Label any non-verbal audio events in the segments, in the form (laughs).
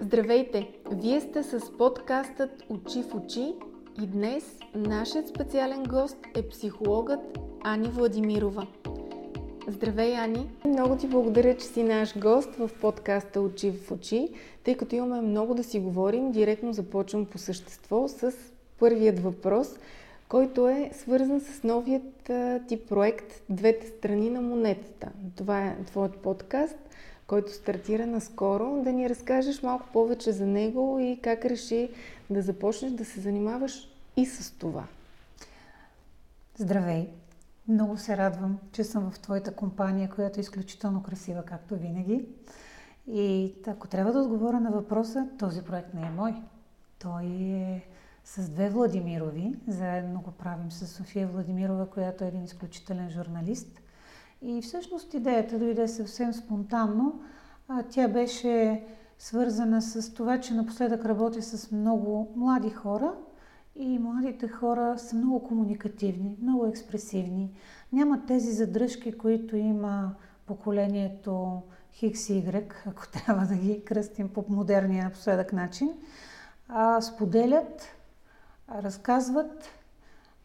Здравейте! Вие сте с подкастът Очи в очи и днес нашият специален гост е психологът Ани Владимирова. Здравей, Ани! Много ти благодаря, че си наш гост в подкаста Очи в очи. Тъй като имаме много да си говорим, директно започвам по същество с първият въпрос, който е свързан с новият ти проект Двете страни на монетата. Това е твоят подкаст който стартира наскоро, да ни разкажеш малко повече за него и как реши да започнеш да се занимаваш и с това. Здравей! Много се радвам, че съм в твоята компания, която е изключително красива, както винаги. И ако трябва да отговоря на въпроса, този проект не е мой. Той е с две Владимирови. Заедно го правим с София Владимирова, която е един изключителен журналист – и всъщност идеята дойде съвсем спонтанно. Тя беше свързана с това, че напоследък работя с много млади хора и младите хора са много комуникативни, много експресивни. Нямат тези задръжки, които има поколението Хикс и Y, ако (laughs) трябва да ги кръстим по модерния напоследък начин. А, споделят, разказват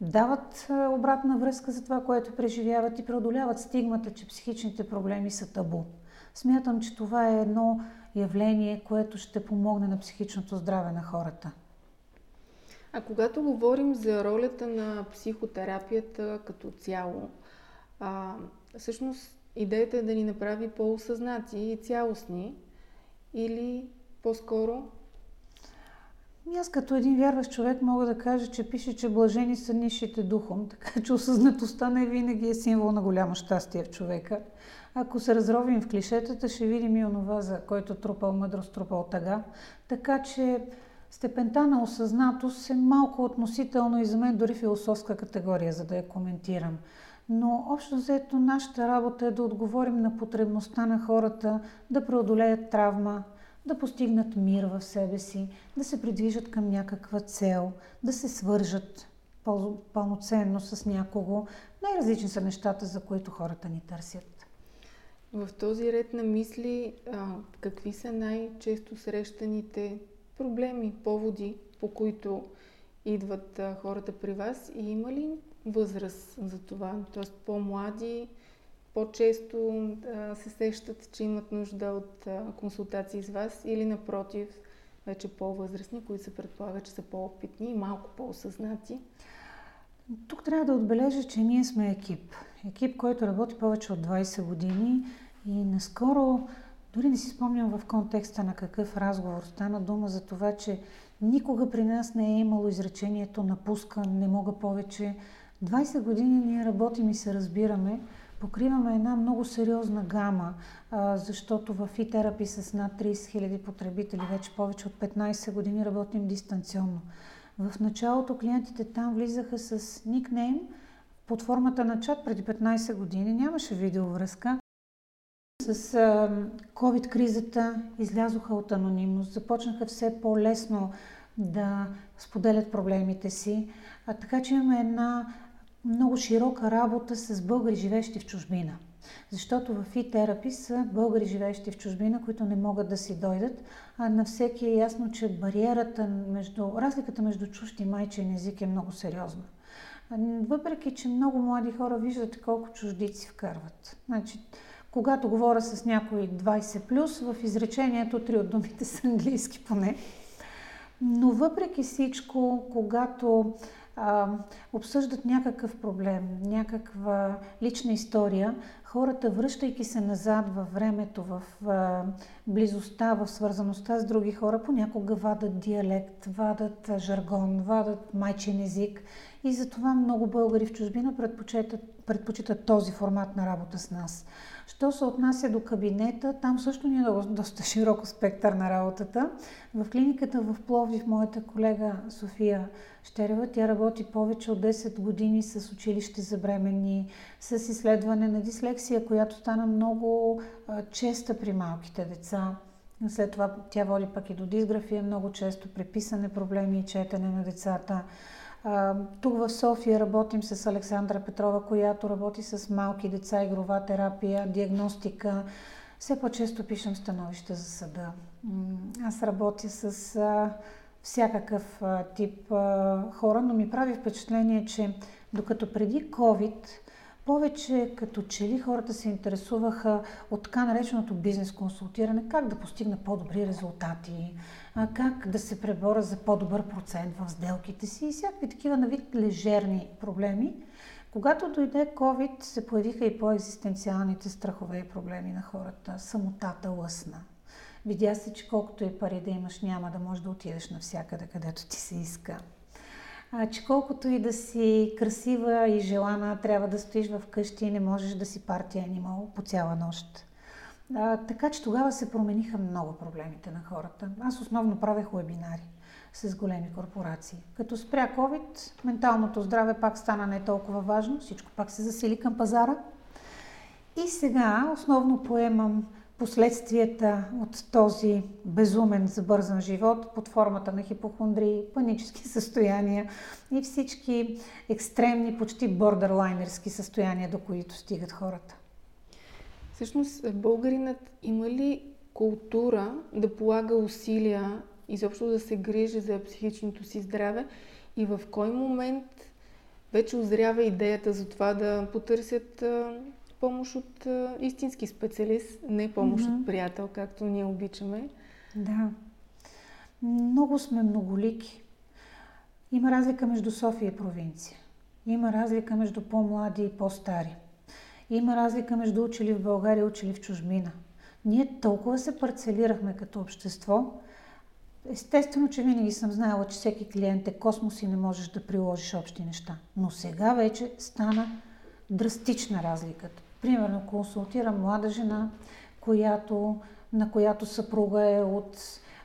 дават обратна връзка за това, което преживяват и преодоляват стигмата, че психичните проблеми са табу. Смятам, че това е едно явление, което ще помогне на психичното здраве на хората. А когато говорим за ролята на психотерапията като цяло, а, всъщност идеята е да ни направи по-осъзнати и цялостни или по-скоро Ами аз като един вярващ човек мога да кажа, че пише, че блажени са нишите духом, така че осъзнатостта не винаги е символ на голямо щастие в човека. Ако се разровим в клишетата, ще видим и онова, за който трупал мъдрост, трупал тъга. Така че степента на осъзнатост е малко относително и за мен дори философска категория, за да я коментирам. Но общо взето нашата работа е да отговорим на потребността на хората да преодолеят травма, да постигнат мир в себе си, да се придвижат към някаква цел, да се свържат пълноценно с някого. Най-различни са нещата, за които хората ни търсят. В този ред на мисли, какви са най-често срещаните проблеми, поводи, по които идват хората при вас и има ли възраст за това? Тоест по-млади, по-често а, се сещат, че имат нужда от а, консултации с вас или напротив, вече по-възрастни, които се предполага, че са по-опитни и малко по-осъзнати? Тук трябва да отбележа, че ние сме екип. Екип, който работи повече от 20 години и наскоро, дори не си спомням в контекста на какъв разговор, стана дума за това, че никога при нас не е имало изречението напускам, не мога повече. 20 години ние работим и се разбираме покриваме една много сериозна гама, защото в e с над 30 000 потребители вече повече от 15 години работим дистанционно. В началото клиентите там влизаха с никнейм под формата на чат преди 15 години. Нямаше видеовръзка. С COVID-кризата излязоха от анонимност, започнаха все по-лесно да споделят проблемите си. А, така че имаме една много широка работа с българи, живещи в чужбина. Защото в e-терапи са българи, живещи в чужбина, които не могат да си дойдат, а на всеки е ясно, че бариерата между, разликата между чужд и майчен език е много сериозна. Въпреки, че много млади хора виждат колко чуждици вкарват. Значи, когато говоря с някой 20+, плюс, в изречението три от думите са английски поне. Но въпреки всичко, когато а, обсъждат някакъв проблем, някаква лична история, хората, връщайки се назад във времето, в а, близостта, в свързаността с други хора, понякога вадат диалект, вадат жаргон, вадат майчин език. И затова много българи в чужбина предпочитат, предпочитат този формат на работа с нас. Що се отнася до кабинета, там също ни е доста широко спектър на работата. В клиниката в Пловдив моята колега София Щерева, тя работи повече от 10 години с училище за бременни, с изследване на дислексия, която стана много честа при малките деца. След това тя води пък и до дисграфия, много често преписане проблеми и четене на децата. Тук в София работим с Александра Петрова, която работи с малки деца, игрова терапия, диагностика. все по-често пишем становища за съда. Аз работя с всякакъв тип хора, но ми прави впечатление, че докато преди COVID повече като че ли хората се интересуваха от така нареченото бизнес консултиране, как да постигна по-добри резултати, как да се пребора за по-добър процент в сделките си и всякакви такива на вид лежерни проблеми. Когато дойде COVID, се появиха и по-екзистенциалните страхове и проблеми на хората. Самотата лъсна. Видя се, че колкото и пари да имаш, няма да можеш да отидеш навсякъде, където ти се иска а, че колкото и да си красива и желана, трябва да стоиш в къщи и не можеш да си партия анимал по цяла нощ. А, така че тогава се промениха много проблемите на хората. Аз основно правех вебинари с големи корпорации. Като спря COVID, менталното здраве пак стана не толкова важно, всичко пак се засили към пазара. И сега основно поемам последствията от този безумен забързан живот под формата на хипохондрии, панически състояния и всички екстремни, почти бордерлайнерски състояния, до които стигат хората. Всъщност, българинът има ли култура да полага усилия, изобщо да се грижи за психичното си здраве и в кой момент вече озрява идеята за това да потърсят помощ от истински специалист, не помощ mm-hmm. от приятел, както ние обичаме. Да. Много сме многолики. Има разлика между София и провинция. Има разлика между по-млади и по-стари. Има разлика между учили в България и учили в чужбина. Ние толкова се парцелирахме като общество. Естествено, че винаги съм знаела, че всеки клиент е космос и не можеш да приложиш общи неща. Но сега вече стана драстична разликата. Примерно консултирам млада жена, която, на която съпруга е от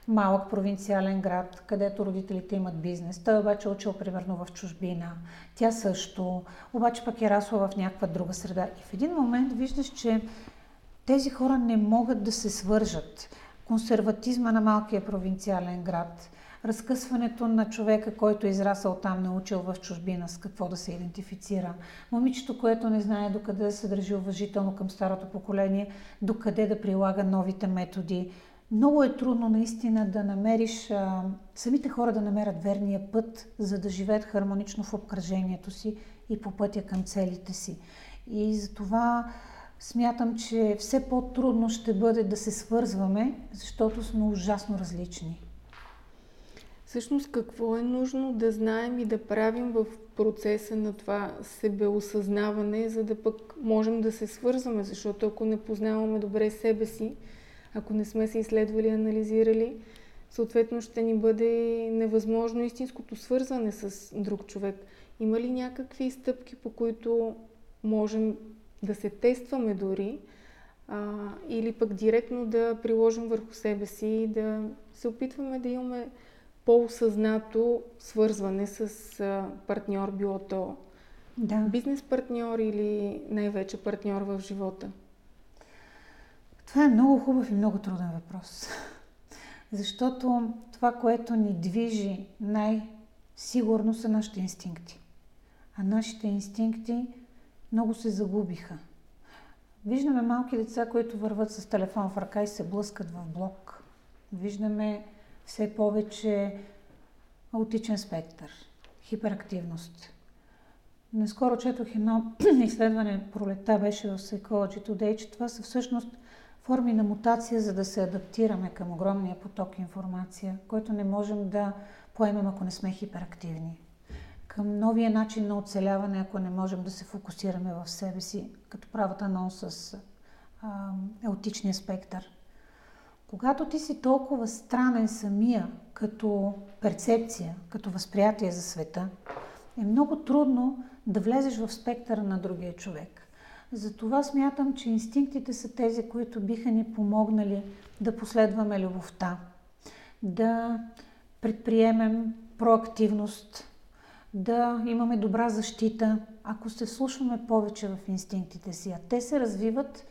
малък провинциален град, където родителите имат бизнес. Той обаче е учил примерно в чужбина. Тя също, обаче пък е расла в някаква друга среда. И в един момент виждаш, че тези хора не могат да се свържат. Консерватизма на малкия провинциален град, разкъсването на човека, който е израсъл там, научил в чужбина с какво да се идентифицира. Момичето, което не знае докъде да се държи уважително към старото поколение, докъде да прилага новите методи. Много е трудно наистина да намериш, а, самите хора да намерят верния път, за да живеят хармонично в обкръжението си и по пътя към целите си. И затова смятам, че все по-трудно ще бъде да се свързваме, защото сме ужасно различни всъщност какво е нужно да знаем и да правим в процеса на това себеосъзнаване, за да пък можем да се свързваме, защото ако не познаваме добре себе си, ако не сме се изследвали, анализирали, съответно ще ни бъде невъзможно истинското свързване с друг човек. Има ли някакви стъпки, по които можем да се тестваме дори, а, или пък директно да приложим върху себе си и да се опитваме да имаме по-осъзнато свързване с партньор, било то да. бизнес партньор или най-вече партньор в живота? Това е много хубав и много труден въпрос. Защото това, което ни движи най-сигурно са нашите инстинкти. А нашите инстинкти много се загубиха. Виждаме малки деца, които върват с телефон в ръка и се блъскат в блок. Виждаме все повече аутичен спектър, хиперактивност. Наскоро четох едно (clears throat) изследване, пролета беше в Psychology Today, че това са всъщност форми на мутация, за да се адаптираме към огромния поток информация, който не можем да поемем, ако не сме хиперактивни. Към новия начин на оцеляване, ако не можем да се фокусираме в себе си, като правата анонс с а, аутичния спектър. Когато ти си толкова странен самия, като перцепция, като възприятие за света, е много трудно да влезеш в спектъра на другия човек. Затова смятам, че инстинктите са тези, които биха ни помогнали да последваме любовта, да предприемем проактивност, да имаме добра защита, ако се вслушваме повече в инстинктите си. А те се развиват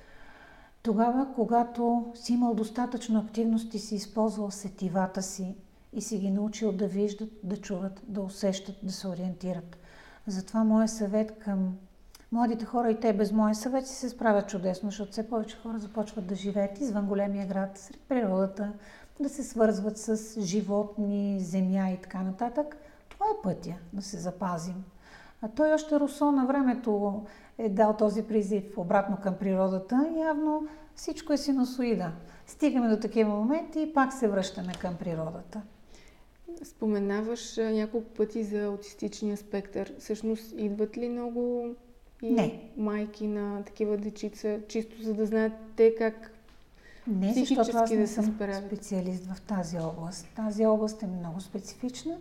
тогава, когато си имал достатъчно активност и си използвал сетивата си и си ги научил да виждат, да чуват, да усещат, да се ориентират. Затова моят съвет към Младите хора и те без моя съвет си се справят чудесно, защото все повече хора започват да живеят извън големия град, сред природата, да се свързват с животни, земя и така нататък. Това е пътя да се запазим. А той още Русо на времето е дал този призив обратно към природата. Явно всичко е синусоида. Стигаме до такива моменти и пак се връщаме към природата. Споменаваш няколко пъти за аутистичния спектър. Всъщност идват ли много и Не. майки на такива дечица, чисто за да знаят те как Не, защото аз не да съм справят? специалист в тази област. Тази област е много специфична.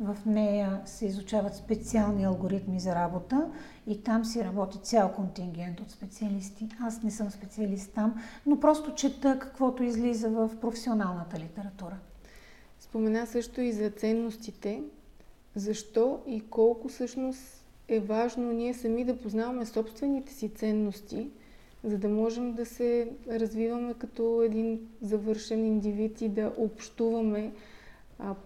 В нея се изучават специални алгоритми за работа и там си работи цял контингент от специалисти. Аз не съм специалист там, но просто чета каквото излиза в професионалната литература. Спомена също и за ценностите. Защо и колко всъщност е важно ние сами да познаваме собствените си ценности, за да можем да се развиваме като един завършен индивид и да общуваме,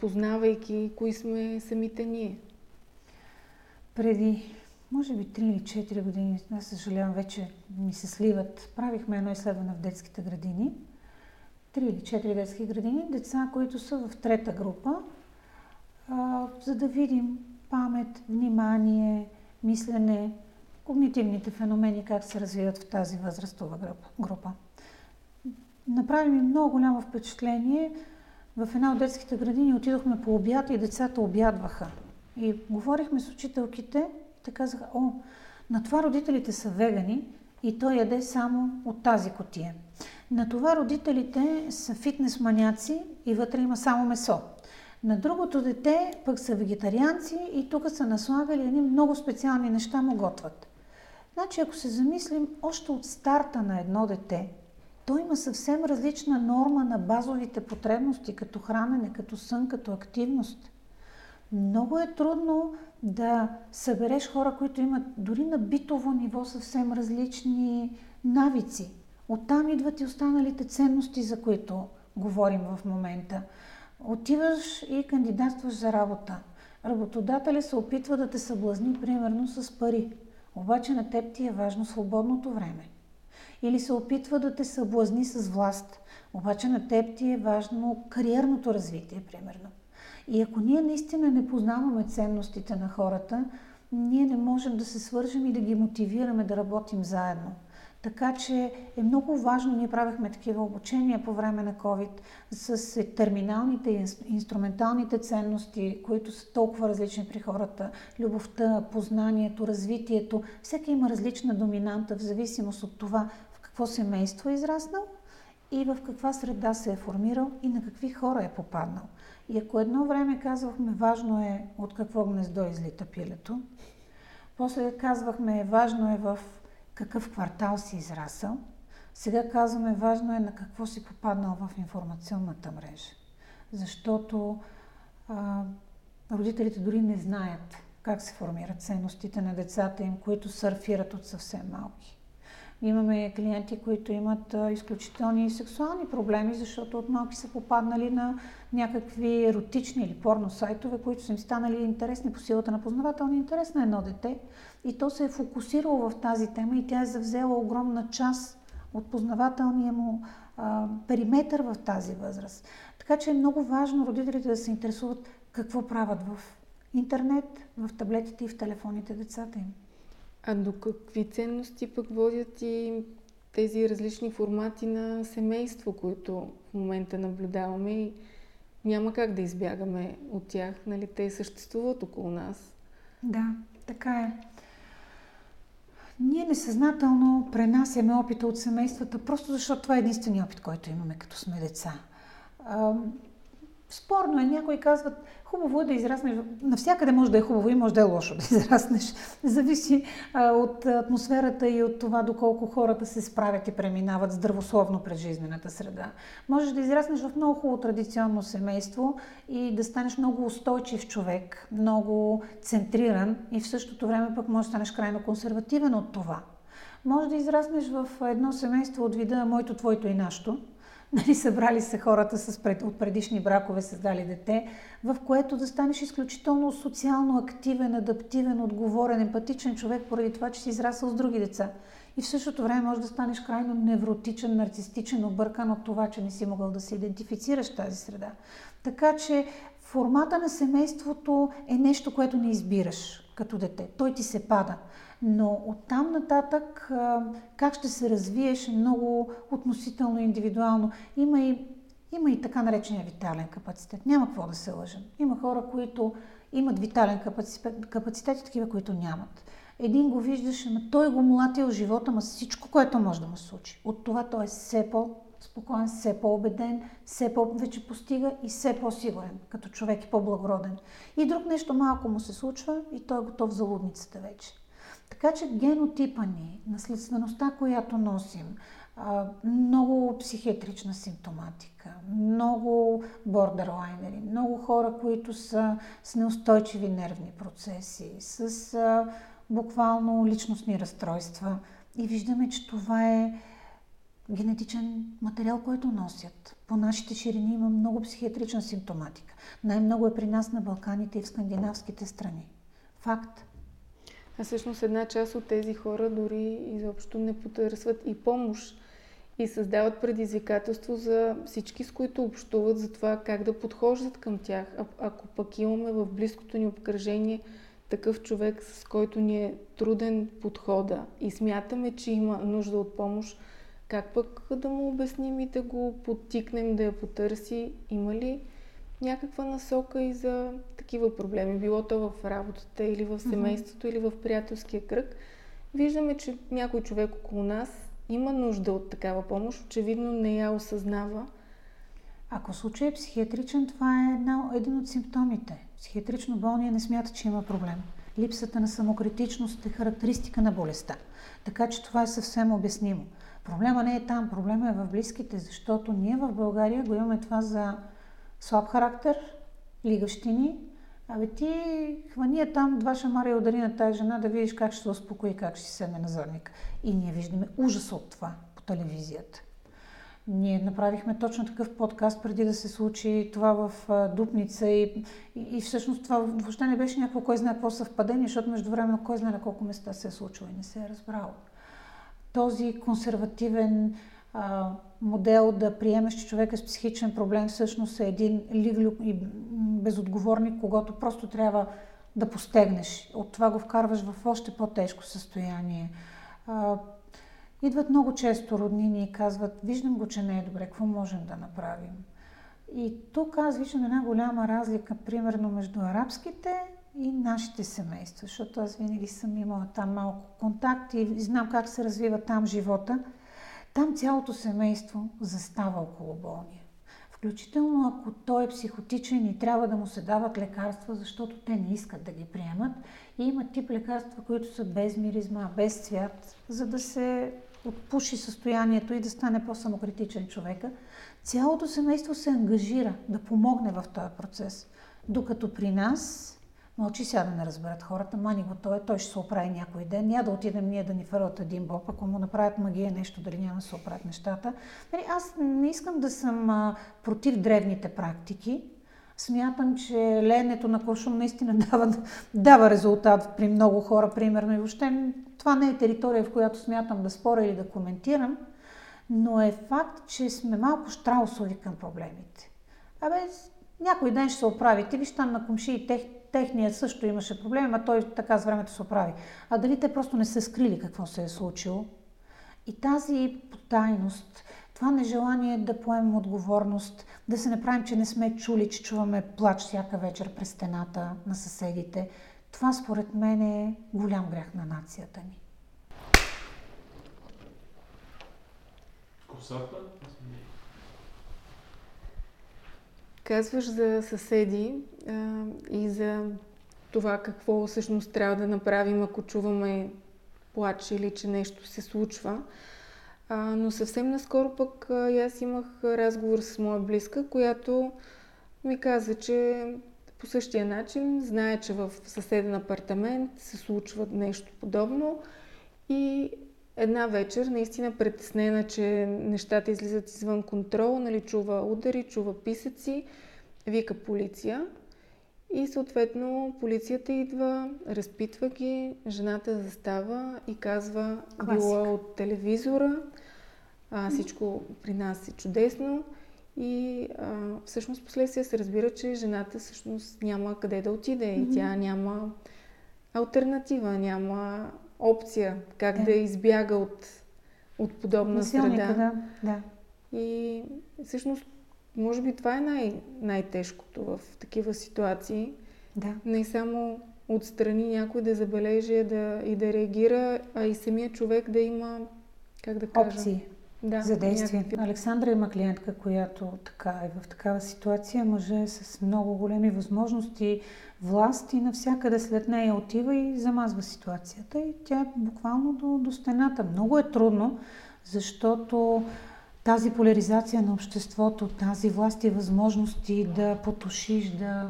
познавайки кои сме самите ние. Преди, може би 3 или 4 години, не съжалявам, вече ми се сливат, правихме едно изследване в детските градини. 3 или 4 детски градини, деца, които са в трета група, за да видим памет, внимание, мислене, когнитивните феномени, как се развиват в тази възрастова група. Направи ми много голямо впечатление. В една от детските градини отидохме по обяд и децата обядваха. И говорихме с учителките, те казаха, о, на това родителите са вегани и той яде само от тази котия. На това родителите са фитнес маняци и вътре има само месо. На другото дете пък са вегетарианци и тук са наслагали едни много специални неща му готват. Значи, ако се замислим още от старта на едно дете, то има съвсем различна норма на базовите потребности, като хранене, като сън, като активност. Много е трудно да събереш хора, които имат дори на битово ниво съвсем различни навици. Оттам идват и останалите ценности, за които говорим в момента. Отиваш и кандидатстваш за работа. Работодателя се опитва да те съблазни, примерно, с пари. Обаче на теб ти е важно свободното време. Или се опитва да те съблазни с власт. Обаче на теб ти е важно кариерното развитие, примерно. И ако ние наистина не познаваме ценностите на хората, ние не можем да се свържем и да ги мотивираме да работим заедно. Така че е много важно, ние правихме такива обучения по време на COVID с терминалните и инструменталните ценности, които са толкова различни при хората. Любовта, познанието, развитието. Всеки има различна доминанта в зависимост от това в какво семейство е израснал и в каква среда се е формирал и на какви хора е попаднал. И ако едно време казвахме, важно е от какво гнездо излита пилето, после казвахме, важно е в какъв квартал си израсъл. Сега казваме, важно е на какво си попаднал в информационната мрежа. Защото а, родителите дори не знаят как се формират ценностите на децата им, които сърфират от съвсем малки. Имаме клиенти, които имат изключителни сексуални проблеми, защото от малки са попаднали на някакви еротични или порно сайтове, които са им станали интересни по силата на познавателния интерес на едно дете. И то се е фокусирало в тази тема и тя е завзела огромна част от познавателния му а, периметър в тази възраст. Така че е много важно родителите да се интересуват какво правят в интернет, в таблетите и в телефоните децата им. А до какви ценности пък водят и тези различни формати на семейство, които в момента наблюдаваме и няма как да избягаме от тях, нали? Те съществуват около нас. Да, така е. Ние несъзнателно пренасяме опита от семействата, просто защото това е единствения опит, който имаме като сме деца. Спорно е, някои казват, хубаво е да израснеш, навсякъде може да е хубаво и може да е лошо (laughs) да израснеш. Зависи а, от атмосферата и от това доколко хората се справят и преминават здравословно през жизнената среда. Можеш да израснеш в много хубаво традиционно семейство и да станеш много устойчив човек, много центриран и в същото време пък можеш да станеш крайно консервативен от това. Може да израснеш в едно семейство от вида моето, твоето и нашето, (laughs) Нали, събрали се хората с пред, от предишни бракове, създали дете, в което да станеш изключително социално активен, адаптивен, отговорен, емпатичен човек, поради това, че си израсъл с други деца. И в същото време може да станеш крайно невротичен, нарцистичен, объркан от това, че не си могъл да се идентифицираш в тази среда. Така че формата на семейството е нещо, което не избираш като дете. Той ти се пада. Но оттам нататък как ще се развиеш много относително индивидуално. Има и, има и така наречения витален капацитет. Няма какво да се лъжем. Има хора, които имат витален капацитет, капацитет и такива, които нямат. Един го виждаш, ама той го млатил живота, ма всичко, което може да му случи. От това той е все по-спокоен, все по-убеден, все по-вече постига и все по-сигурен, като човек и по-благороден. И друг нещо малко му се случва и той е готов за лудницата вече. Така че генотипа ни, наследствеността, която носим, много психиатрична симптоматика, много бордерлайнери, много хора, които са с неустойчиви нервни процеси, с буквално личностни разстройства. И виждаме, че това е генетичен материал, който носят. По нашите ширини има много психиатрична симптоматика. Най-много е при нас на Балканите и в скандинавските страни. Факт. А всъщност една част от тези хора дори изобщо не потърсват и помощ и създават предизвикателство за всички, с които общуват, за това как да подхождат към тях. А, ако пък имаме в близкото ни обкръжение такъв човек, с който ни е труден подхода и смятаме, че има нужда от помощ, как пък да му обясним и да го подтикнем да я потърси? Има ли някаква насока и за такива проблеми, било то в работата или в семейството mm-hmm. или в приятелския кръг. Виждаме, че някой човек около нас има нужда от такава помощ, очевидно не я осъзнава. Ако случай е психиатричен, това е една, един от симптомите. Психиатрично болния не смята, че има проблем. Липсата на самокритичност е характеристика на болестта. Така че това е съвсем обяснимо. Проблема не е там, проблема е в близките, защото ние в България го имаме това за слаб характер, лигащини. Абе ти хвани там два шамара и удари на тази жена да видиш как ще се успокои, как ще седне на задник. И ние виждаме ужас от това по телевизията. Ние направихме точно такъв подкаст преди да се случи това в Дупница и, и, и всъщност това въобще не беше някакво кой знае какво съвпадение, защото междувременно кой знае на колко места се е случило и не се е разбрало. Този консервативен а, модел да приемеш, че човек е с психичен проблем всъщност е един лиглюк и безотговорник, когато просто трябва да постегнеш. От това го вкарваш в още по-тежко състояние. А, идват много често роднини и казват, виждам го, че не е добре, какво можем да направим? И тук аз виждам една голяма разлика, примерно, между арабските и нашите семейства, защото аз винаги съм имала там малко контакт и знам как се развива там живота – там цялото семейство застава около болния. Включително ако той е психотичен и трябва да му се дават лекарства, защото те не искат да ги приемат. И има тип лекарства, които са без миризма, без цвят, за да се отпуши състоянието и да стане по-самокритичен човека. Цялото семейство се ангажира да помогне в този процес. Докато при нас Мълчи сега да не разберат хората, мани го той, той ще се оправи някой ден. Няма да отидем ние да ни фърват един боб, ако му направят магия нещо, дали няма да се оправят нещата. Нали, аз не искам да съм а, против древните практики. Смятам, че леенето на кошум наистина (laughs) дава, дава резултат при много хора, примерно. И въобще това не е територия, в която смятам да споря или да коментирам, но е факт, че сме малко штраусови към проблемите. Абе, някой ден ще се оправите. Виж там на комши и тех, техният също имаше проблеми, а той така с времето се оправи. А дали те просто не са скрили какво се е случило? И тази потайност, това нежелание да поемем отговорност, да се направим, че не сме чули, че чуваме плач всяка вечер през стената на съседите, това според мен е голям грях на нацията ни. Косата? Казваш за съседи а, и за това какво всъщност трябва да направим, ако чуваме плач или че нещо се случва. А, но съвсем наскоро пък а, аз имах разговор с моя близка, която ми каза, че по същия начин знае, че в съседен апартамент се случва нещо подобно и една вечер, наистина притеснена, че нещата излизат извън контрол, нали, чува удари, чува писъци, вика полиция. И съответно полицията идва, разпитва ги, жената застава и казва, Класик. било от телевизора, а, всичко при нас е чудесно. И а, всъщност последствие се разбира, че жената всъщност няма къде да отиде и тя няма альтернатива, няма опция как Да. да избяга от, от подобна Насилника, среда. да, да. И всъщност, може би това е най- най-тежкото в такива ситуации. да. Не само отстрани някой да забележи да, и да реагира, а и самия човек да има, как да кажа... Опции. Да, за действие. някакви- Александра има клиентка, която така е в такава ситуация. Мъже е с много големи възможности, власт и навсякъде след нея отива и замазва ситуацията. И тя е буквално до, до стената. Много е трудно, защото тази поляризация на обществото, тази власт и възможности да потушиш, да,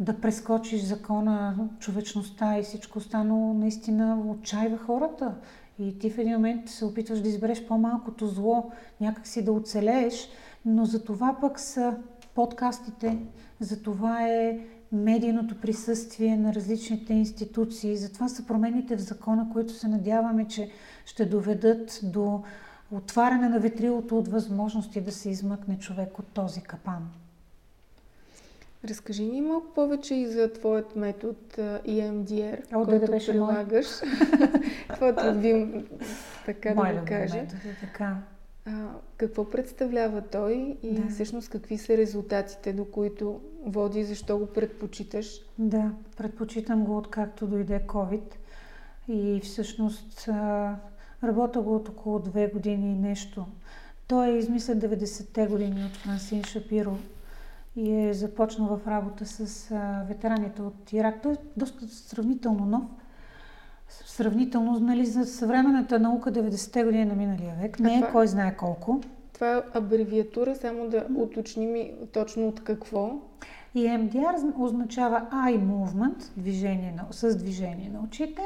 да прескочиш закона, човечността и всичко останало, наистина отчаива хората. И ти в един момент се опитваш да избереш по-малкото зло, някакси да оцелееш, но за това пък са подкастите, за това е медийното присъствие на различните институции, затова са промените в закона, които се надяваме, че ще доведат до отваряне на ветрилото от възможности да се измъкне човек от този капан. Разкажи ни малко повече и за твоят метод EMDR, О, който да беше прилагаш. (laughs) Твоят любим, така Мой да го кажа. метод е така. А, какво представлява той и Да. всъщност какви са резултатите, до които води, защо го предпочиташ? Да, предпочитам го откакто дойде COVID. И всъщност работя го от около две години и нещо. Той е измислен 90-те години от Франсин Шапиро и е започнал в работа с ветераните от Ирак. Той е доста сравнително нов. Сравнително, нали, за съвременната наука 90-те години на миналия век. Не е кой знае колко. Това е абревиатура, само да уточним точно от какво. И MDR означава eye movement, движение на, с движение на очите,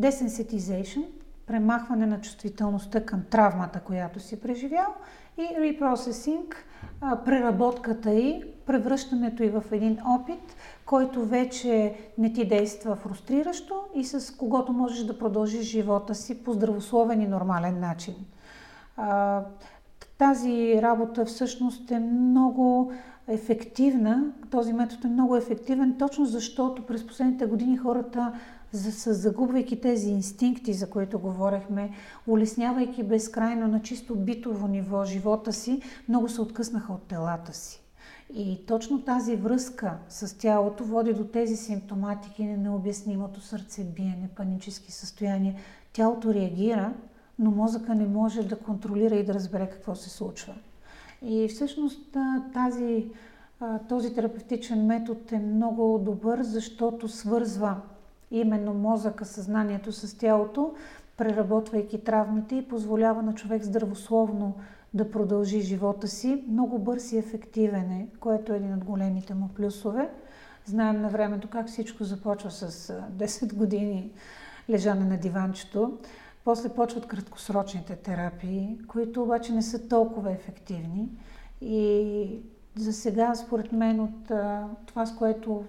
desensitization, премахване на чувствителността към травмата, която си преживял, и reprocessing, преработката и превръщането и в един опит, който вече не ти действа фрустриращо и с когото можеш да продължиш живота си по здравословен и нормален начин. Тази работа всъщност е много ефективна. Този метод е много ефективен, точно защото през последните години хората, за, загубвайки тези инстинкти, за които говорехме, улеснявайки безкрайно на чисто битово ниво живота си, много се откъснаха от телата си. И точно тази връзка с тялото води до тези симптоматики на необяснимото сърцебиене, панически състояния. Тялото реагира, но мозъка не може да контролира и да разбере какво се случва. И всъщност тази, този терапевтичен метод е много добър, защото свързва именно мозъка, съзнанието с тялото, преработвайки травмите и позволява на човек здравословно да продължи живота си. Много бърз и ефективен е, което е един от големите му плюсове. Знаем на времето как всичко започва с а, 10 години лежане на диванчето. После почват краткосрочните терапии, които обаче не са толкова ефективни. И за сега, според мен, от това, с което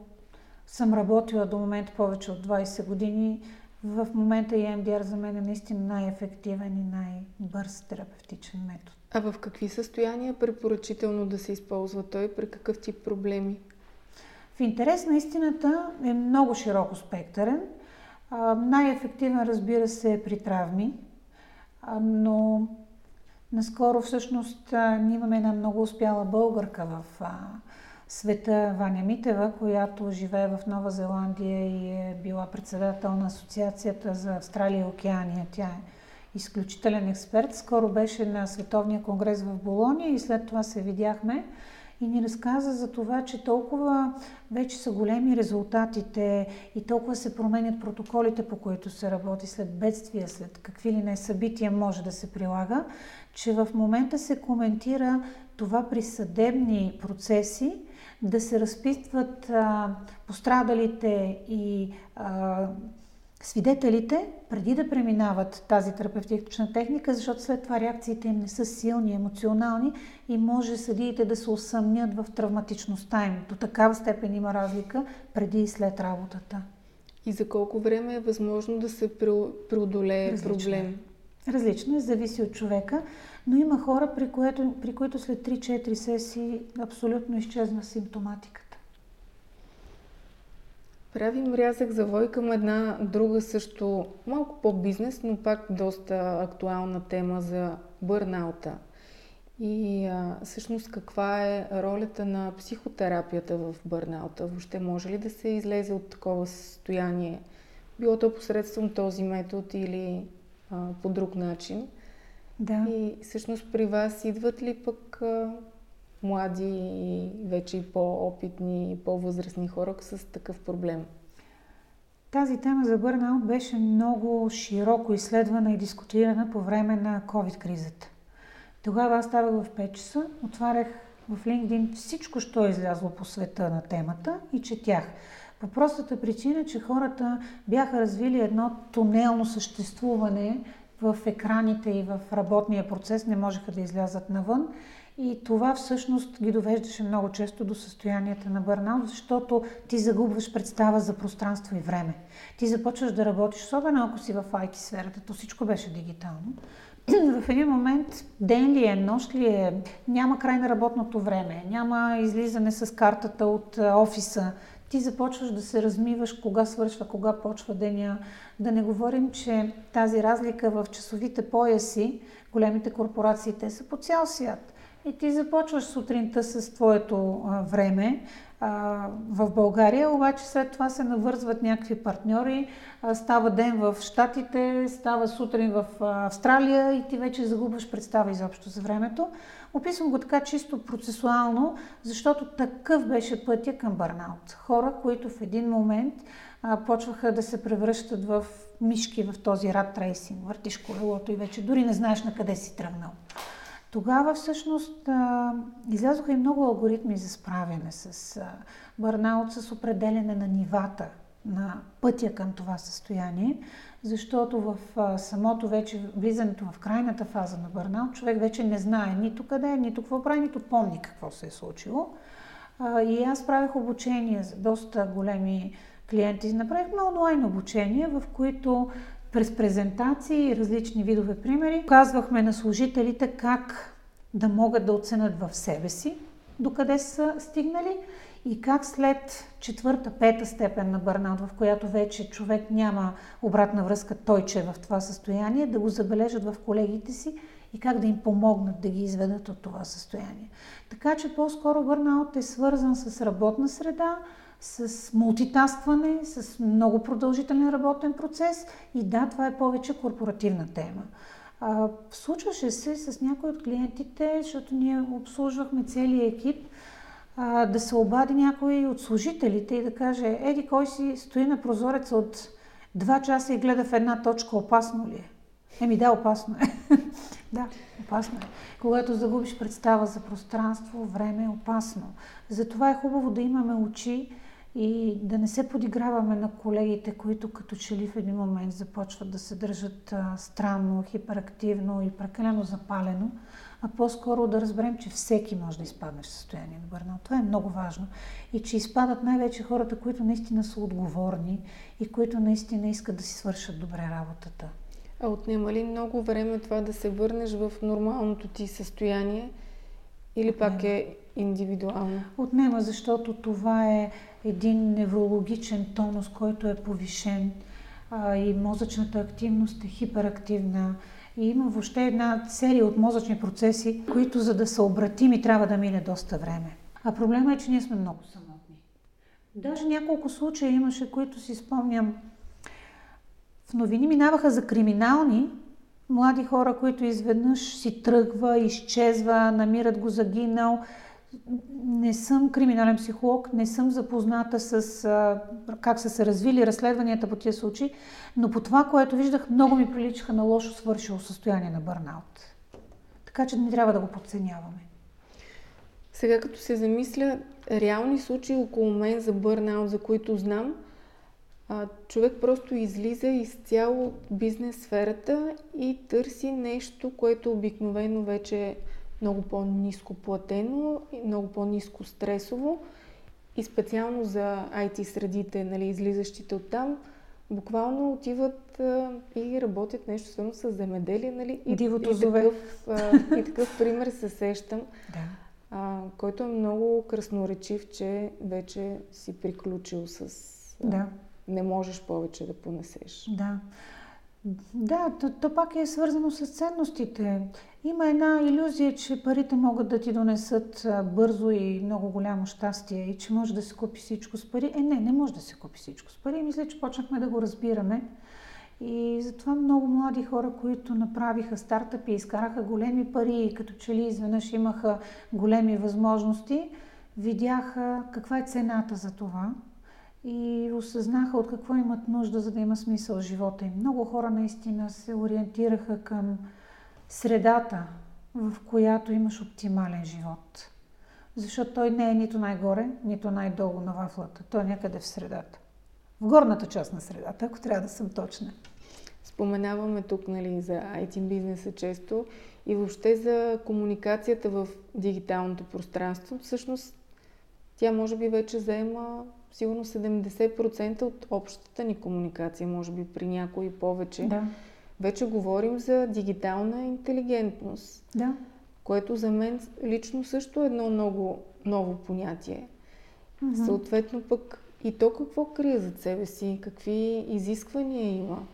съм работила до момента повече от 20 години, в момента EMDR за мен е наистина най-ефективен и най-бърз терапевтичен метод. А в какви състояния е препоръчително да се използва той? При какъв тип проблеми? В интерес на истината е много широко спектърен. А, най-ефективен, разбира се, е при травми, а, но наскоро всъщност ние имаме една много успяла българка в а, света, Ваня Митева, която живее в Нова Зеландия и е била председател на Асоциацията за Австралия и Океания. Тя е изключителен експерт. Скоро беше на Световния конгрес в Болония и след това се видяхме и ни разказа за това, че толкова вече са големи резултатите и толкова се променят протоколите, по които се работи след бедствия, след какви ли не събития може да се прилага, че в момента се коментира това при съдебни процеси да се разпитват а, пострадалите и а, свидетелите, преди да преминават тази терапевтична техника, защото след това реакциите им не са силни, емоционални и може съдиите да се усъмнят в травматичността им. До такава степен има разлика преди и след работата. И за колко време е възможно да се преодолее Различно проблем? Различно е, зависи от човека, но има хора, при, което, при които след 3-4 сесии абсолютно изчезва симптоматиката. Правим рязък завой към една друга също, малко по-бизнес, но пак доста актуална тема за бърнаута. И а, всъщност каква е ролята на психотерапията в бърнаута? Въобще може ли да се излезе от такова състояние? Било то посредством този метод или а, по друг начин? Да. И всъщност при вас идват ли пък а, млади и вече и по-опитни, по-възрастни хора с такъв проблем? Тази тема за бърнаут беше много широко изследвана и дискутирана по време на COVID-кризата. Тогава аз ставах в 5 часа, отварях в LinkedIn всичко, що е излязло по света на темата и четях. По простата причина, че хората бяха развили едно тунелно съществуване в екраните и в работния процес, не можеха да излязат навън и това всъщност ги довеждаше много често до състоянията на бърнаут, защото ти загубваш представа за пространство и време. Ти започваш да работиш, особено ако си в IT сферата, то всичко беше дигитално. (clears throat) в един момент ден ли е, нощ ли е, няма край на работното време, няма излизане с картата от офиса. Ти започваш да се размиваш кога свършва, кога почва деня. Да не говорим, че тази разлика в часовите пояси, големите корпорации, те са по цял свят. И ти започваш сутринта с твоето а, време а, в България, обаче след това се навързват някакви партньори, а, става ден в Штатите, става сутрин в Австралия и ти вече загубваш представа изобщо за времето. Описвам го така чисто процесуално, защото такъв беше пътя към Бърнаут. Хора, които в един момент а, почваха да се превръщат в мишки в този рад трейсинг. Въртиш колелото и вече дори не знаеш на къде си тръгнал. Тогава всъщност а, излязоха и много алгоритми за справяне с а, бърнаут, с определене на нивата на пътя към това състояние, защото в а, самото вече влизането в крайната фаза на бърнаут, човек вече не знае нито къде нито какво прави, нито помни какво се е случило. А, и аз правих обучение за доста големи клиенти. Направихме онлайн обучение, в които през презентации и различни видове примери казвахме на служителите как да могат да оценят в себе си докъде са стигнали и как след четвърта, пета степен на бърнаут, в която вече човек няма обратна връзка, той че е в това състояние, да го забележат в колегите си и как да им помогнат да ги изведат от това състояние. Така че по-скоро бърнаут е свързан с работна среда, с мултитаскване, с много продължителен работен процес и да, това е повече корпоративна тема. А, случваше се с някои от клиентите, защото ние обслужвахме целият екип, а, да се обади някой от служителите и да каже, еди, кой си стои на прозореца от два часа и гледа в една точка, опасно ли е? Еми да, опасно е. (laughs) да, опасно е. Когато загубиш представа за пространство, време е опасно. Затова е хубаво да имаме очи, и да не се подиграваме на колегите, които като че ли в един момент започват да се държат а, странно, хиперактивно и прекалено запалено, а по-скоро да разберем, че всеки може да изпадне в състояние на бърнаут. Това е много важно. И че изпадат най-вече хората, които наистина са отговорни и които наистина искат да си свършат добре работата. А отнема ли много време това да се върнеш в нормалното ти състояние или пак е индивидуално? Отнема, защото това е един неврологичен тонус, който е повишен а, и мозъчната активност е хиперактивна. И има въобще една серия от мозъчни процеси, които за да са обратими трябва да мине доста време. А проблема е, че ние сме много самотни. Даже няколко случая имаше, които си спомням. В новини минаваха за криминални, млади хора, които изведнъж си тръгва, изчезва, намират го загинал, не съм криминален психолог, не съм запозната с а, как са се развили разследванията по тия случаи, но по това, което виждах, много ми приличаха на лошо свършило състояние на бърнаут. Така че не трябва да го подценяваме. Сега като се замисля, реални случаи около мен за бърнаут, за които знам, а, човек просто излиза изцяло от бизнес сферата и търси нещо, което обикновено вече е много по-низко платено много по-низко стресово. И специално за IT средите, нали, излизащите от там, буквално отиват а, и работят нещо свързано с земеделие. Нали? И, Дивото и, такъв, а, и такъв (laughs) пример се сещам, да. а, който е много красноречив, че вече си приключил с... А, да. Не можеш повече да понесеш. Да. Да, то, то пак е свързано с ценностите. Има една иллюзия, че парите могат да ти донесат бързо и много голямо щастие и че може да се купи всичко с пари. Е, не, не може да се купи всичко с пари. Мисля, че почнахме да го разбираме. И затова много млади хора, които направиха стартъпи, изкараха големи пари и като че ли изведнъж имаха големи възможности, видяха каква е цената за това и осъзнаха от какво имат нужда, за да има смисъл живота им. Много хора наистина се ориентираха към средата, в която имаш оптимален живот. Защото той не е нито най-горе, нито най-долу на вафлата. Той е някъде в средата. В горната част на средата, ако трябва да съм точна. Споменаваме тук нали, за IT бизнеса често и въобще за комуникацията в дигиталното пространство. Всъщност тя може би вече заема сигурно 70% от общата ни комуникация, може би при някои повече. Да. Вече говорим за дигитална интелигентност, да. което за мен лично също е едно много ново понятие. Mm-hmm. Съответно пък и то какво крие зад себе си, какви изисквания има.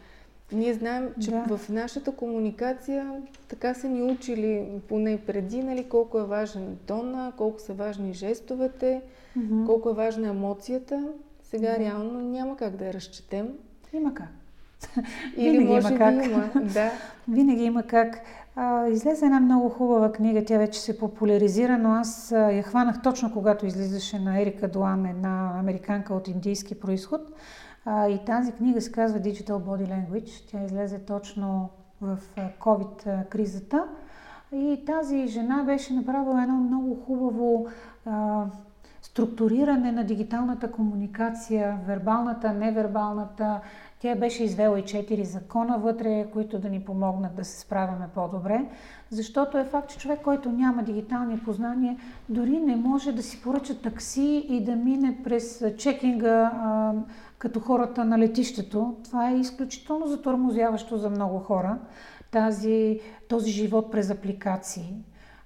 Ние знаем, че да. в нашата комуникация така са ни учили, поне преди, нали, колко е важен тона, колко са важни жестовете, mm-hmm. колко е важна емоцията. Сега mm-hmm. реално няма как да я разчетем. Има как. Или Винаги може има как. Има, да. Винаги има как. А, излезе една много хубава книга, тя вече се популяризира, но аз а, я хванах точно когато излизаше на Ерика Дуан, една американка от индийски происход. А, и тази книга се казва Digital Body Language. Тя излезе точно в COVID-кризата. И тази жена беше направила едно много хубаво а, структуриране на дигиталната комуникация, вербалната, невербалната. Тя беше извела и четири закона вътре, които да ни помогнат да се справяме по-добре. Защото е факт, че човек, който няма дигитални познания, дори не може да си поръча такси и да мине през чекинга като хората на летището. Това е изключително затормозяващо за много хора. Тази, този живот през апликации.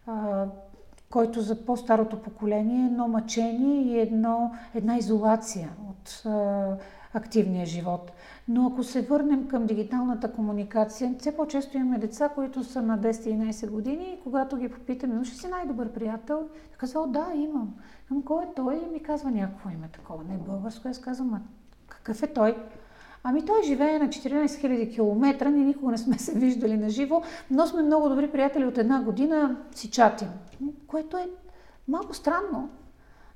А, който за по-старото поколение е едно мъчение и едно, една изолация от а, активния живот. Но ако се върнем към дигиталната комуникация, все по-често имаме деца, които са на 10-11 години и когато ги попитаме, имаш ли си най-добър приятел? Казва, да, имам. Към кой е той? И ми казва някакво име такова, не е българско. Аз казвам, какъв е той? Ами той живее на 14 000 км, ние никога не сме (laughs) се виждали на живо, но сме много добри приятели от една година, си чатим. Което е малко странно.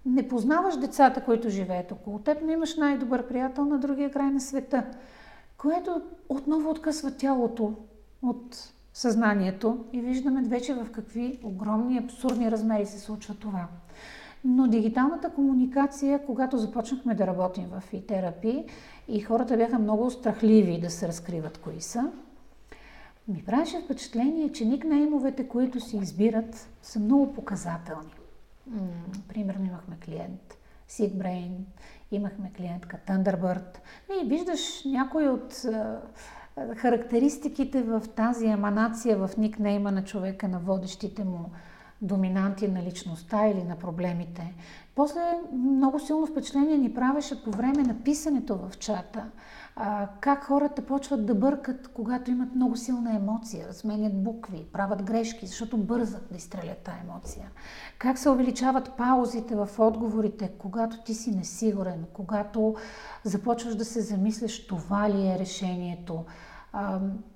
Не познаваш децата, които живеят около теб, но имаш най-добър приятел на другия край на света, което отново откъсва тялото от съзнанието и виждаме вече в какви огромни, абсурдни размери се случва това. Но дигиталната комуникация, когато започнахме да работим в и-терапии и хората бяха много страхливи да се разкриват кои са, ми правеше впечатление, че никнеймовете, които си избират, са много показателни. Примерно имахме клиент SeekBrain, имахме клиентка Thunderbird. И виждаш някои от характеристиките в тази еманация в никнейма на човека, на водещите му доминанти на личността или на проблемите. После много силно впечатление ни правеше по време на писането в чата. А, как хората почват да бъркат, когато имат много силна емоция, сменят букви, правят грешки, защото бързат да изстрелят тази емоция. Как се увеличават паузите в отговорите, когато ти си несигурен, когато започваш да се замисляш това ли е решението,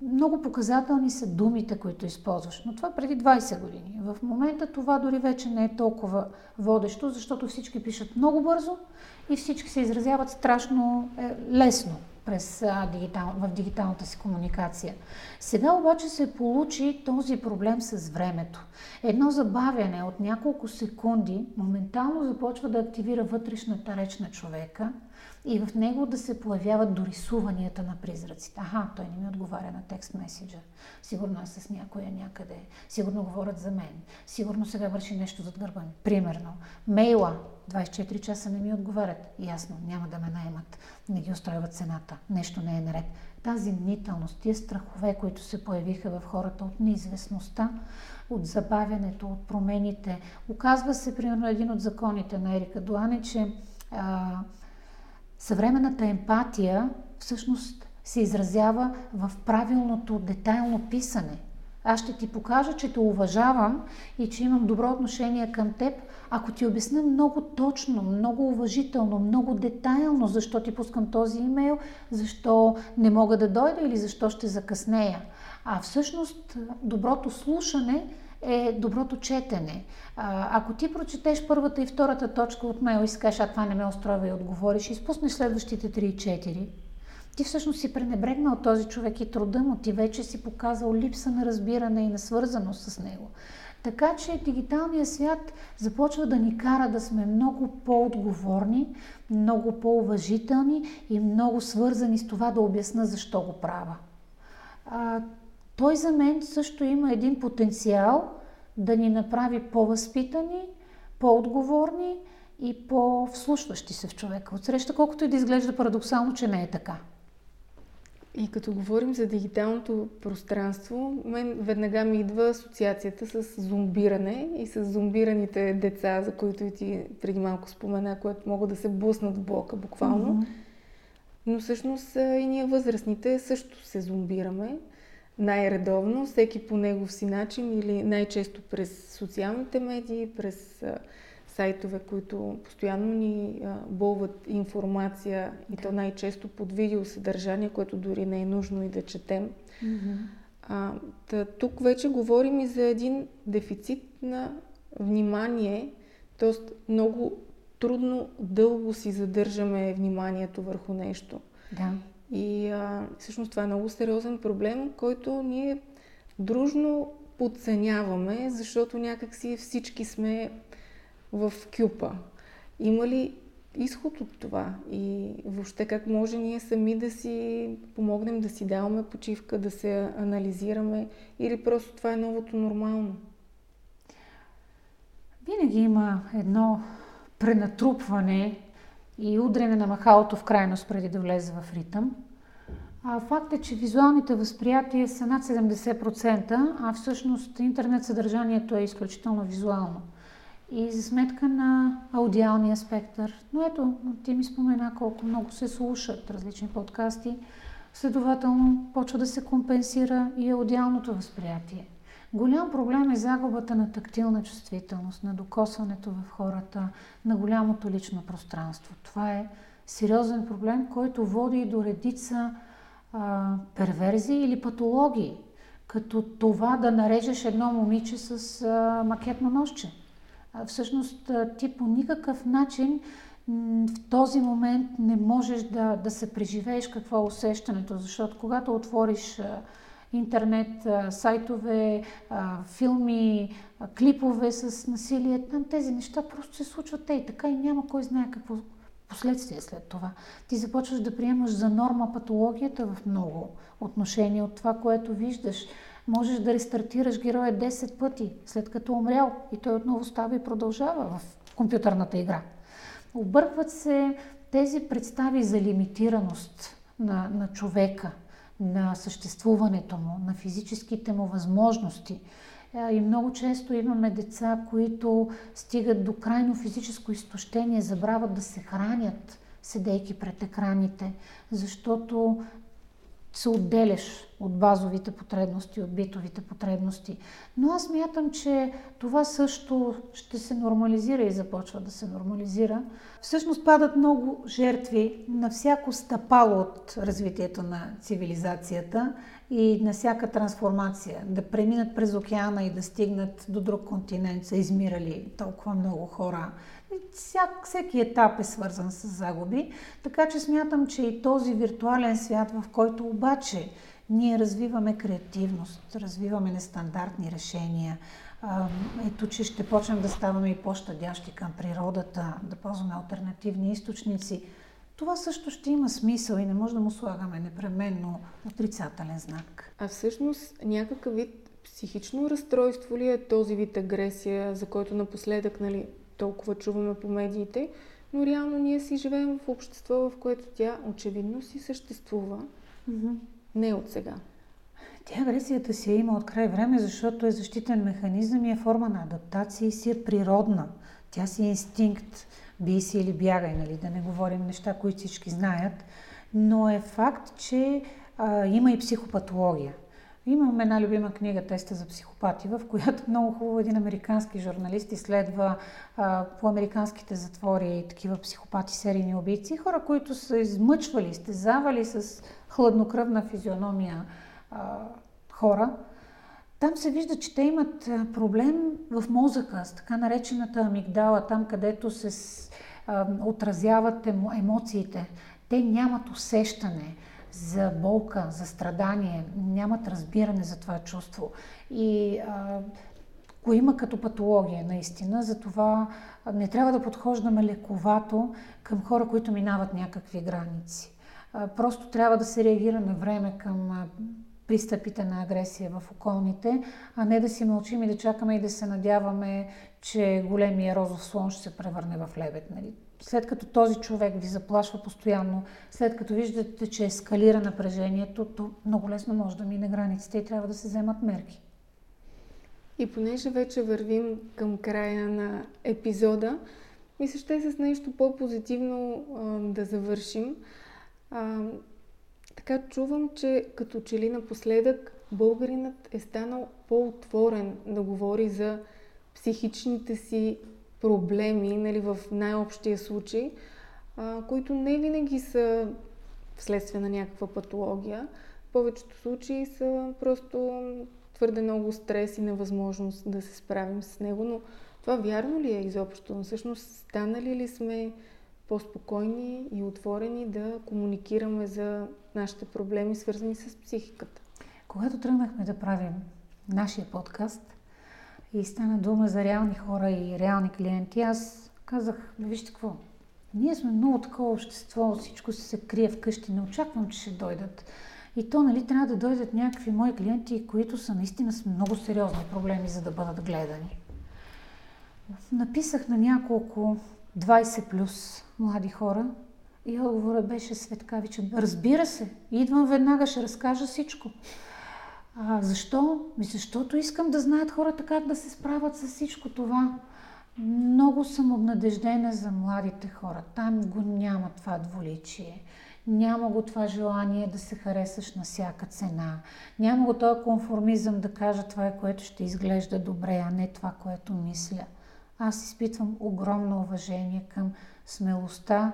много показателни са думите, които използваш, но това преди 20 години. В момента това дори вече не е толкова водещо, защото всички пишат много бързо и всички се изразяват страшно е, лесно през, а, дигитал, в дигиталната си комуникация. Сега обаче се получи този проблем с времето. Едно забавяне от няколко секунди моментално започва да активира вътрешната реч на човека и в него да се появяват дорисуванията на призраците. Аха, той не ми отговаря на текст меседжер. Сигурно е с някоя някъде. Сигурно говорят за мен. Сигурно сега върши нещо зад гърба ми. Примерно, мейла 24 часа не ми отговарят. Ясно, няма да ме наймат. Не ги устроива цената. Нещо не е наред. Тази мнителност, тия страхове, които се появиха в хората от неизвестността, от забавянето, от промените. Оказва се, примерно, един от законите на Ерика Дуане, че а, съвременната емпатия всъщност се изразява в правилното детайлно писане. Аз ще ти покажа, че те уважавам и че имам добро отношение към теб, ако ти обясня много точно, много уважително, много детайлно защо ти пускам този имейл, защо не мога да дойда или защо ще закъснея. А всъщност доброто слушане е доброто четене. Ако ти прочетеш първата и втората точка от мейл и си а това не ме устроива и отговориш, изпуснеш следващите 3 и 4, ти всъщност си пренебрегнал този човек и труда му, ти вече си показал липса на разбиране и на свързаност с него. Така че дигиталният свят започва да ни кара да сме много по-отговорни, много по-уважителни и много свързани с това да обясна защо го правя. А, той за мен също има един потенциал да ни направи по-възпитани, по-отговорни и по-вслушващи се в човека. Отсреща, колкото и да изглежда парадоксално, че не е така. И като говорим за дигиталното пространство, мен веднага ми идва асоциацията с зомбиране и с зомбираните деца, за които и ти преди малко спомена, които могат да се буснат в блока буквално. Mm-hmm. Но всъщност и ние възрастните също се зомбираме най-редовно, всеки по негов си начин или най-често през социалните медии, през сайтове, които постоянно ни а, бълват информация и то най-често под видеосъдържание, което дори не е нужно и да четем. Mm-hmm. А, та, тук вече говорим и за един дефицит на внимание, т.е. много трудно дълго си задържаме вниманието върху нещо. Да. И а, всъщност това е много сериозен проблем, който ние дружно подценяваме, защото някакси всички сме в кюпа. Има ли изход от това и въобще как може ние сами да си помогнем да си даваме почивка, да се анализираме или просто това е новото нормално? Винаги има едно пренатрупване и удрене на махалото в крайност преди да влезе в ритъм. А факт е, че визуалните възприятия са над 70%, а всъщност интернет съдържанието е изключително визуално и за сметка на аудиалния спектър. Но ето, ти ми спомена колко много се слушат различни подкасти, следователно почва да се компенсира и аудиалното възприятие. Голям проблем е загубата на тактилна чувствителност, на докосването в хората, на голямото лично пространство. Това е сериозен проблем, който води до редица а, перверзии или патологии, като това да нарежеш едно момиче с а, макетно нощче всъщност ти по никакъв начин в този момент не можеш да, да се преживееш какво е усещането, защото когато отвориш интернет, сайтове, филми, клипове с насилие, там тези неща просто се случват те и така и няма кой знае какво последствие след това. Ти започваш да приемаш за норма патологията в много отношения от това, което виждаш можеш да рестартираш героя 10 пъти, след като умрял и той отново става и продължава в компютърната игра. Объркват се тези представи за лимитираност на, на човека, на съществуването му, на физическите му възможности. Е, и много често имаме деца, които стигат до крайно физическо изтощение, забравят да се хранят, седейки пред екраните, защото се отделяш от базовите потребности, от битовите потребности. Но аз мятам, че това също ще се нормализира и започва да се нормализира. Всъщност падат много жертви на всяко стъпало от развитието на цивилизацията и на всяка трансформация, да преминат през океана и да стигнат до друг континент, са измирали толкова много хора. Всяк, всеки етап е свързан с загуби, така че смятам, че и този виртуален свят, в който обаче ние развиваме креативност, развиваме нестандартни решения, ето, че ще почнем да ставаме и по-щадящи към природата, да ползваме альтернативни източници. Това също ще има смисъл и не може да му слагаме непременно отрицателен знак. А всъщност някакъв вид психично разстройство ли е този вид агресия, за който напоследък нали, толкова чуваме по медиите, но реално ние си живеем в общество, в което тя очевидно си съществува. Mm-hmm. Не от сега. Тя агресията си е има от край време, защото е защитен механизъм и е форма на адаптация и си е природна. Тя си е инстинкт, би си или бягай, нали, да не говорим неща, които всички знаят. Но е факт, че а, има и психопатология. Имам една любима книга Теста за психопати, в която много хубаво един американски журналист изследва а, по американските затвори такива психопати, серийни убийци, хора, които са измъчвали, стезавали с хладнокръвна физиономия а, хора, там се вижда, че те имат проблем в мозъка, с така наречената амигдала, там където се отразяват емо, емоциите. Те нямат усещане за болка, за страдание, нямат разбиране за това чувство. И а, го има като патология, наистина. Затова не трябва да подхождаме лековато към хора, които минават някакви граници. А, просто трябва да се реагира на време към пристъпите на агресия в околните, а не да си мълчим и да чакаме и да се надяваме, че големия розов слон ще се превърне в лебед. Нали? След като този човек ви заплашва постоянно, след като виждате, че ескалира напрежението, то много лесно може да мине границите и трябва да се вземат мерки. И понеже вече вървим към края на епизода, мисля, ще е с нещо по-позитивно а, да завършим. А, така чувам, че като че ли напоследък българинът е станал по-отворен да говори за психичните си проблеми, нали, в най-общия случай, а, които не винаги са вследствие на някаква патология. В повечето случаи са просто твърде много стрес и невъзможност да се справим с него, но това вярно ли е изобщо? Всъщност, станали ли сме по-спокойни и отворени да комуникираме за нашите проблеми, свързани с психиката. Когато тръгнахме да правим нашия подкаст и стана дума за реални хора и реални клиенти, аз казах, вижте какво, ние сме много такова общество, всичко се крие вкъщи, не очаквам, че ще дойдат. И то, нали, трябва да дойдат някакви мои клиенти, които са наистина с много сериозни проблеми, за да бъдат гледани. Написах на няколко 20 плюс млади хора и отговорът беше светкавичен. Разбира се, идвам веднага, ще разкажа всичко. А, защо? Ми защото искам да знаят хората как да се справят с всичко това. Много съм обнадеждена за младите хора. Там го няма това дволичие. Няма го това желание да се харесаш на всяка цена. Няма го този конформизъм да кажа това е което ще изглежда добре, а не това, което мисля. Аз изпитвам огромно уважение към смелостта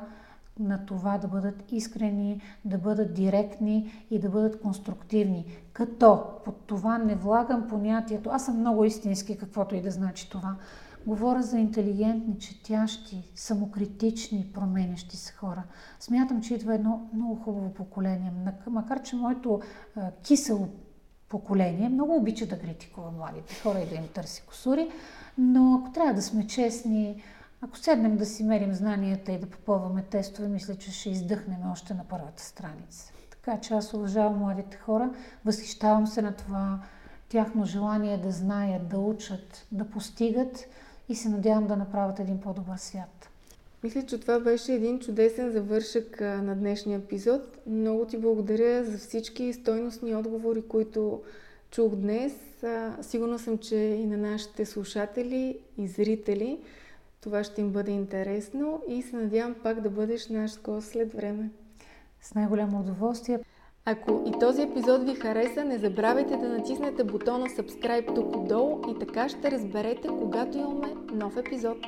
на това да бъдат искрени, да бъдат директни и да бъдат конструктивни. Като под това не влагам понятието, аз съм много истински, каквото и да значи това. Говоря за интелигентни, четящи, самокритични, променящи се хора. Смятам, че идва едно много хубаво поколение. Макар, че моето кисело поколение много обича да критикува младите хора и да им търси косури, но ако трябва да сме честни, ако седнем да си мерим знанията и да попълваме тестове, мисля, че ще издъхнем още на първата страница. Така че аз уважавам младите хора, възхищавам се на това тяхно желание да знаят, да учат, да постигат и се надявам да направят един по-добър свят. Мисля, че това беше един чудесен завършък на днешния епизод. Много ти благодаря за всички стойностни отговори, които чух днес. Сигурна съм, че и на нашите слушатели и зрители това ще им бъде интересно и се надявам пак да бъдеш наш гост след време. С най-голямо удоволствие. Ако и този епизод ви хареса, не забравяйте да натиснете бутона Subscribe тук отдолу и така ще разберете, когато имаме нов епизод.